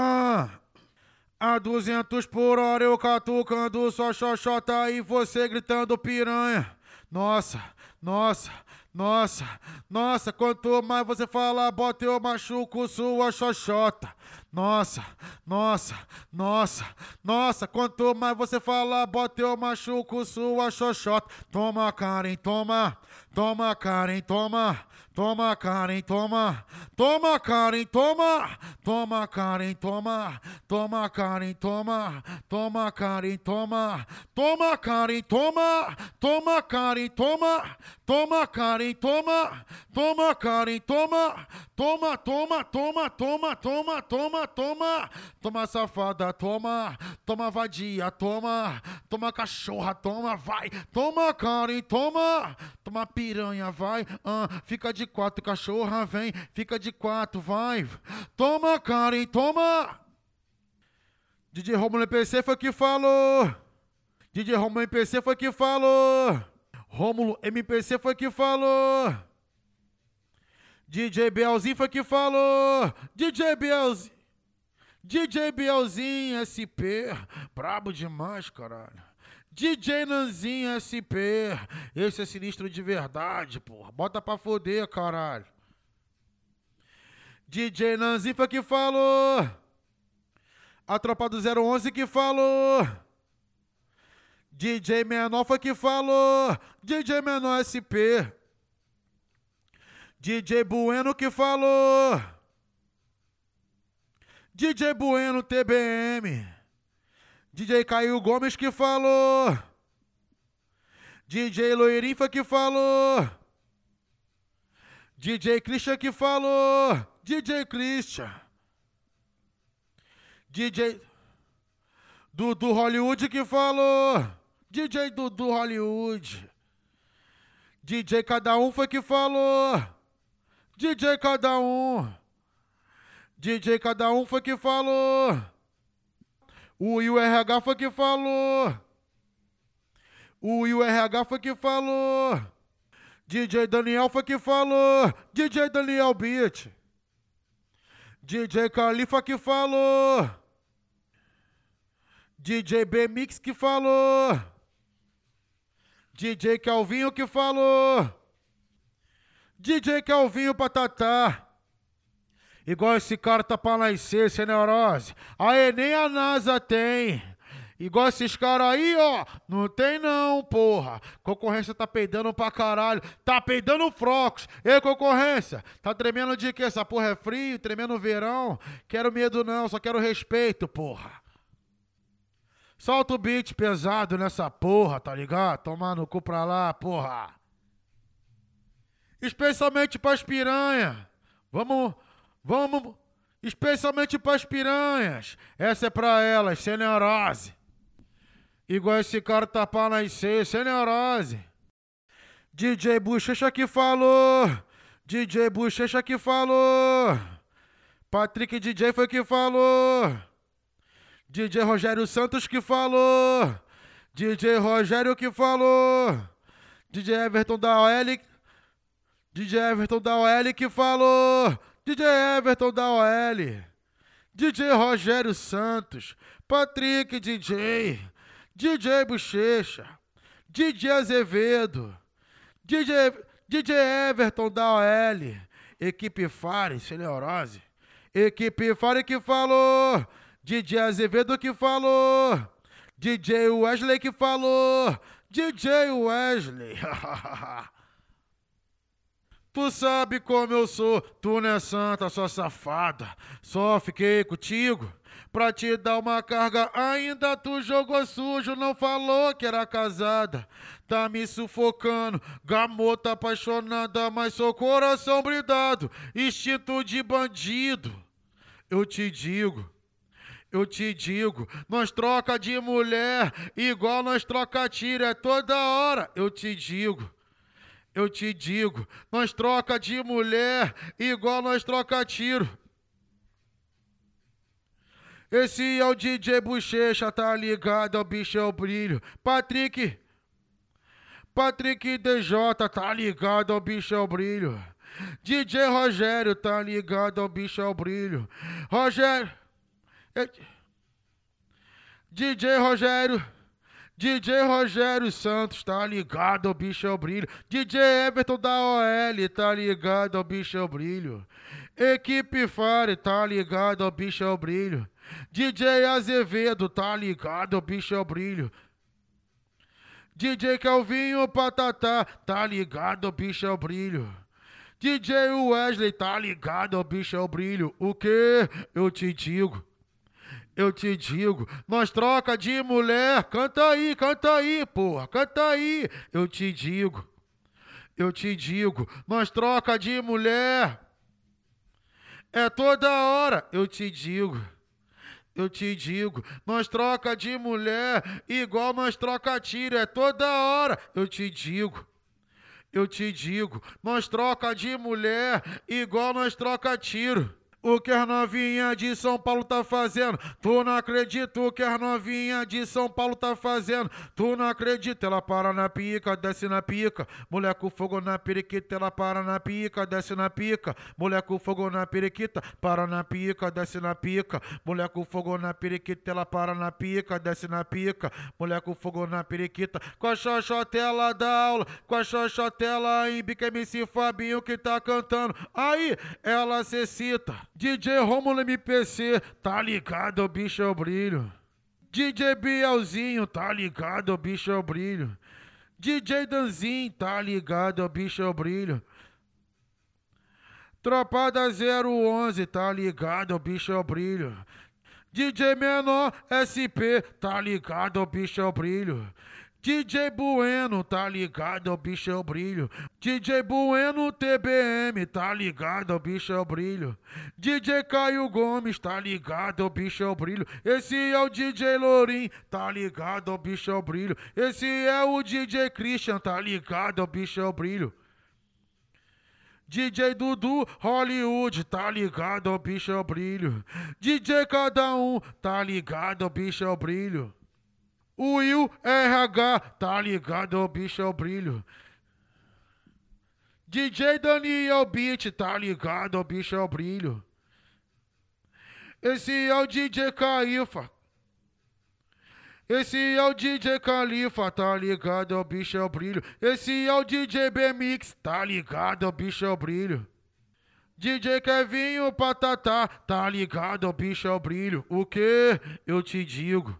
Ah, a 200 por hora eu catucando só xoxota e você gritando piranha. Nossa, nossa, nossa, nossa, quanto mais você fala, bota eu machuco sua xoxota. Nossa, nossa, nossa, nossa, quanto mais você fala, bota eu machuco sua xoxota. Toma, Karen, toma, toma, Karen, toma. Toma, Karen, toma. Toma, Karen, toma. Toma, Karen, toma. Toma, Karen, toma. Toma, Karen, toma. Toma, Karen, toma. Toma, Karen, toma. Toma, Karen, toma. Toma, Karen, toma. Toma, toma, toma, toma, toma, toma, toma. Toma, safada, toma. Toma, vadia, toma. Toma, cachorra, toma, vai. Toma, Karen, toma. Toma, piranha, vai. Ah, fica de quatro, cachorra, vem. Fica de quatro, vai. Toma, Karen, toma. DJ Romulo MPC foi que falou. DJ Romulo MPC foi que falou. Rômulo MPC foi que falou. DJ Bielzinho foi que falou. DJ Bielzinho. DJ Bielzinho SP. Brabo demais, caralho. DJ Nanzinho SP. Esse é sinistro de verdade, porra. Bota pra foder, caralho. DJ Nanzinho foi que falou. A tropa do 011 que falou. DJ Menor foi que falou. DJ Menor SP. DJ Bueno que falou. DJ Bueno TBM. DJ Caio Gomes que falou. DJ Loirinho foi que falou. DJ Christian que falou. DJ Christian. DJ Dudu Hollywood que falou. DJ Dudu Hollywood. DJ Cada Um foi que falou. DJ Cada Um. DJ Cada Um foi que falou. O IURH foi que falou. O IURH foi que falou. DJ Daniel foi que falou. DJ Daniel Beat. DJ Califa que falou. DJ B-Mix que falou. DJ Calvinho que falou. DJ Calvinho Patatá. Igual esse cara tá pra nascer, sem neurose. Aê, nem a NASA tem. Igual esses caras aí, ó. Não tem não, porra. Concorrência tá peidando pra caralho. Tá peidando frocos. Ei, concorrência. Tá tremendo de quê? Essa porra é frio, tremendo verão. Quero medo não, só quero respeito, porra. Solta o beat pesado nessa porra, tá ligado? Tomar no cu pra lá, porra. Especialmente pras piranha. Vamos, vamos, especialmente pras piranhas. Essa é pra elas, sem neurose. Igual esse cara tá pra nascer, sem neurose. DJ Bochecha que falou. DJ Bochecha que falou. Patrick DJ foi que falou. DJ Rogério Santos que falou. DJ Rogério que falou. DJ Everton da OL. DJ Everton da OL que falou. DJ Everton da OL. DJ Rogério Santos. Patrick DJ. DJ Bochecha. DJ Azevedo. DJ, DJ Everton da OL. Equipe Fare, Celeurose. Equipe Fare que falou. DJ Azevedo que falou. DJ Wesley que falou. DJ Wesley. tu sabe como eu sou. Tu não é santa, só safada. Só fiquei contigo. Pra te dar uma carga, ainda tu jogou sujo, não falou que era casada. Tá me sufocando, gamota apaixonada, mas sou coração bridado, instinto de bandido. Eu te digo, eu te digo, nós troca de mulher, igual nós troca tiro, é toda hora. Eu te digo, eu te digo, nós troca de mulher, igual nós troca tiro. Esse é o DJ Bochecha, tá ligado? É o bicho é o brilho. Patrick, Patrick DJ, tá ligado? É o bicho é o brilho. DJ Rogério, tá ligado? É o bicho é o brilho. Rogério. DJ Rogério. DJ Rogério Santos, tá ligado, bicho é o brilho. DJ Everton da OL, tá ligado, bicho é o brilho. Equipe Fire, tá ligado, bicho é o brilho. DJ Azevedo, tá ligado, bicho é o brilho. DJ Calvinho Patatá, tá ligado, bicho é o brilho. DJ Wesley, tá ligado, bicho é o brilho. O que? Eu te digo eu te digo, nós troca de mulher, canta aí, canta aí, porra, canta aí, eu te digo, eu te digo, nós troca de mulher, é toda hora, eu te digo. Eu te digo, nós troca de mulher igual nós troca tiro, é toda hora. Eu te digo, eu te digo, nós troca de mulher igual nós troca tiro. O que a novinha de São Paulo tá fazendo? Tu não acredita o que a novinha de São Paulo tá fazendo? Tu não acredita, ela para na pica, desce na pica. Mulher com fogo na periquita, ela para na pica, desce na pica. Mulher com fogo na periquita, para na pica, desce na pica. Mulher com fogo na periquita, ela para na pica, desce na pica. Mulher com fogo na periquita, com a xoxotela da aula, com a xoxotela em bica MC Fabinho que tá cantando. Aí ela se cita. DJ Romulo MPC, tá ligado, bicho o brilho. DJ Bielzinho, tá ligado, bicho o brilho. DJ Danzinho, tá ligado, bicho o brilho. Tropada 011, tá ligado, bicho o brilho. DJ Menor SP, tá ligado, bicho o brilho. DJ Bueno, tá ligado, o bicho é o brilho. DJ Bueno TBM, tá ligado, o bicho é o brilho. DJ Caio Gomes, tá ligado, o bicho é o brilho. Esse é o DJ Lorim, tá ligado, o bicho é o brilho. Esse é o DJ Christian, tá ligado, o bicho é o brilho. DJ Dudu Hollywood, tá ligado, o bicho é o brilho. DJ Cada Um, tá ligado, o bicho é o brilho. Will RH, tá ligado, bicho é o brilho. DJ Daniel Beat, tá ligado, bicho é o brilho. Esse é o DJ Caifa. Esse é o DJ Califa, tá ligado, o bicho é o brilho. Esse é o DJ B-Mix, tá ligado, o bicho é o brilho. DJ Kevinho Patatá, tá ligado, o bicho é o brilho. O que? Eu te digo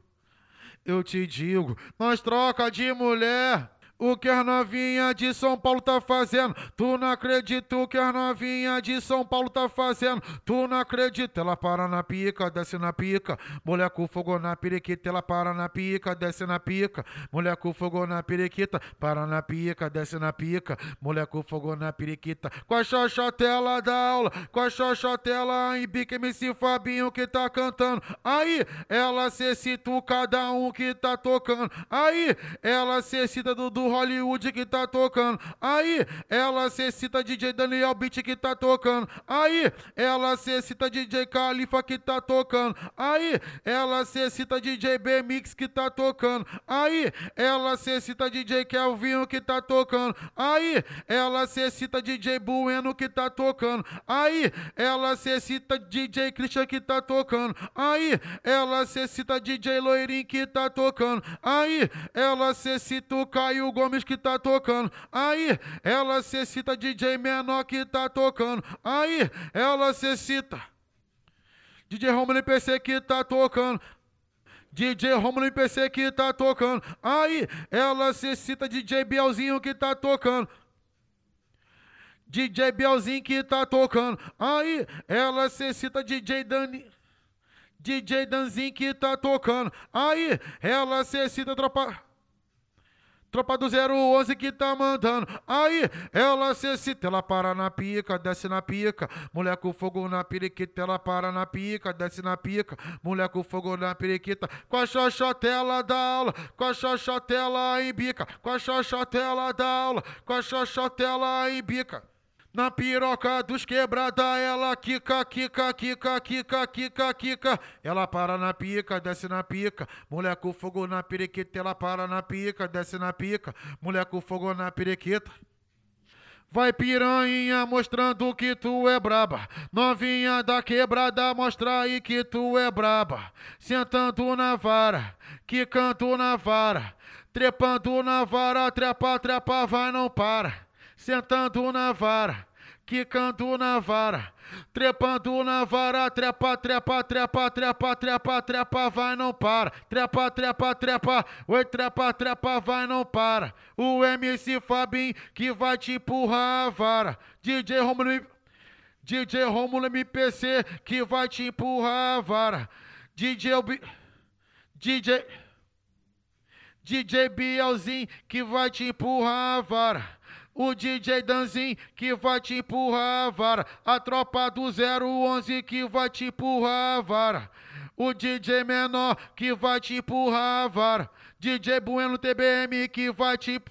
eu te digo, nós troca de mulher. O que a novinha de São Paulo tá fazendo? Tu não acredita o que a novinha de São Paulo tá fazendo? Tu não acredita? Ela para na pica, desce na pica. Mulher com fogo na periquita, ela para na pica, desce na pica. Mulher com fogo na periquita, para na pica, desce na pica. Mulher com fogo na periquita. Com a xoxotela da aula, com a xoxotela em bique MC Fabinho que tá cantando. Aí, ela se cita cada um que tá tocando. Aí, ela se cita do Hollywood que tá tocando. Aí, ela se cita DJ Daniel Beat que tá tocando. Aí, ela se cita DJ Califa que tá tocando. Aí, ela se cita DJ B Mix que tá tocando. Aí, ela se cita DJ Kelvinho que tá tocando. Aí, ela se cita DJ Bueno que tá tocando. Aí, ela se cita DJ Christian que tá tocando. Aí, ela se cita DJ Loirinho que tá tocando. Aí, ela se cita o Caio Gomes que tá tocando. Aí, ela se cita DJ menor que tá tocando. Aí, ela se cita DJ Romulo PC que tá tocando. DJ Romulo PC que tá tocando. Aí, ela se cita DJ Bielzinho que tá tocando. DJ Bielzinho que tá tocando. Aí, ela se cita DJ Dani. DJ Danzinho que tá tocando. Aí, ela se cita tropa. Tropa do 011 que tá mandando. Aí, ela se cita, ela para na pica, desce na pica. Mulher com fogo na periquita, ela para na pica, desce na pica. Mulher com fogo na periquita, com a xoxotela da aula, com a xoxotela em bica, com a xoxotela da aula, com a xoxotela em bica. Na piroca dos quebrada, ela quica, quica, quica, quica, quica, quica. Ela para na pica, desce na pica. Mulher com fogo na periquita, ela para na pica, desce na pica. Mulher com fogo na periquita. Vai piranha mostrando que tu é braba. Novinha da quebrada mostra aí que tu é braba. Sentando na vara, que canto na vara. Trepando na vara, trepa, trepa, vai não para. Sentando na vara, quicando na vara, trepando na vara, trepa, trepa, trepa, trepa, trepa, trepa, vai não para, trepa, trepa, trepa, oi, trepa, trepa, vai não para. O MC Fabinho que vai te empurrar a vara, DJ Romulo, DJ Romulo MPC que vai te empurrar a vara, DJ DJ DJ Bielzinho que vai te empurrar a vara o DJ Danzin que vai te empurrar a vara, a tropa do 011 que vai te empurrar a vara, o DJ Menor que vai te empurrar a vara, DJ Bueno TBM que vai te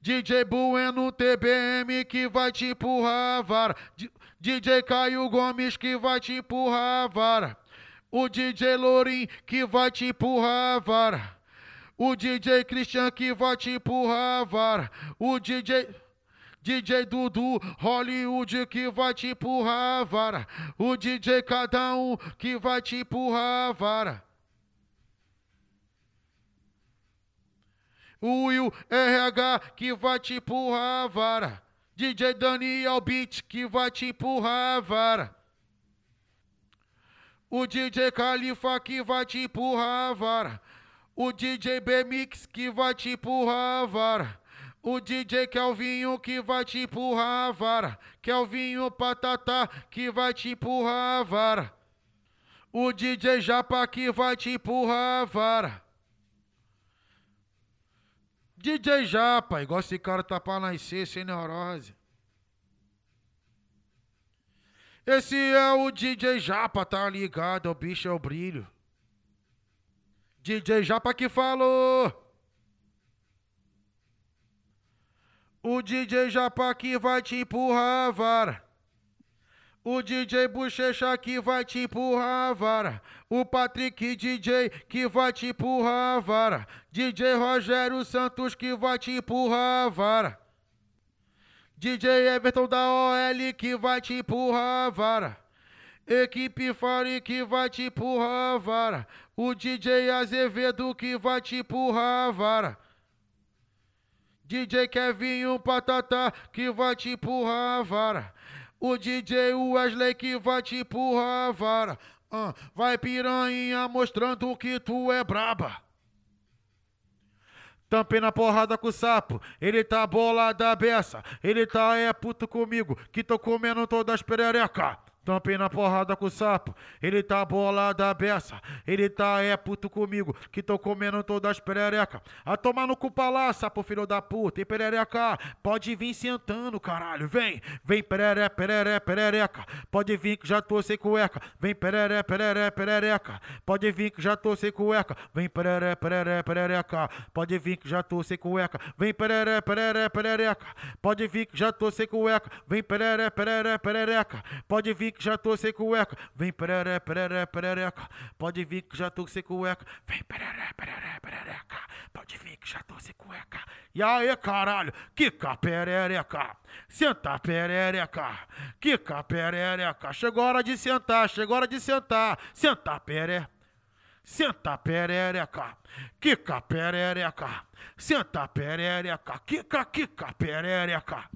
DJ Bueno TBM que vai te empurrar a vara, DJ Caio Gomes que vai te empurrar a vara, o DJ Lorim que vai te empurrar a vara. O DJ Christian que vai te empurrar a vara. O DJ. DJ Dudu, Hollywood que vai te empurrar a vara. O DJ cada um que vai te empurrar a vara. O Will RH que vai te empurrar a vara. DJ Daniel Beat que vai te empurrar a vara. O DJ Califa que vai te empurrar a vara. O DJ B-Mix que vai te empurrar a vara. O DJ Kelvinho que vai te empurrar a vara. Kelvinho Patata que vai te empurrar a vara. O DJ Japa que vai te empurrar a vara. DJ Japa, igual esse cara tá pra nascer sem neurose. Esse é o DJ Japa, tá ligado? O bicho é o brilho. DJ Japa que falou. O DJ Japa que vai te empurrar a vara. O DJ Bochecha que vai te empurrar a vara. O Patrick DJ que vai te empurrar a vara. DJ Rogério Santos que vai te empurrar a vara. DJ Everton da OL que vai te empurrar a vara. Equipe Fari que vai te empurrar a vara. O DJ Azevedo que vai te empurrar a vara. DJ Kevinho Patata que vai te empurrar a vara. O DJ Wesley que vai te empurrar a vara. Uh, vai piranha mostrando que tu é braba. Tampei na porrada com o sapo, ele tá bolada beça, ele tá é puto comigo, que tô comendo todas as perereca. Tampei na porrada com o sapo, ele tá bolada beça, ele tá é puto comigo, que tô comendo todas as perereca. A tomar no cu lá, sapo filho da puta, e perereca, pode vir sentando, caralho, vem, vem pereré, pereré, perereca, pode vir que já tô sem cueca, vem pereré, pereré, perereca, pode vir que já tô sem cueca, vem pereré, pereré, perereca, pode vir que já tô sem cueca, vem pereré, pereré, perereca, pode vir que já tô sem cueca, vem pereré, pereré, perereca, pode vir que já tô sem cueca. Vem pereré, pereré, perereca. Pode vir que já tô sem cueca. Vem pereré, perereca. Pode vir que já tô sem cueca. E aí, caralho, quica perereca. Senta perereca. Quica perereca. Chegou a hora de sentar, chegou a hora de sentar. Senta peré. Senta perereca. Quica perereca. Senta perereca. Quica, quica perereca.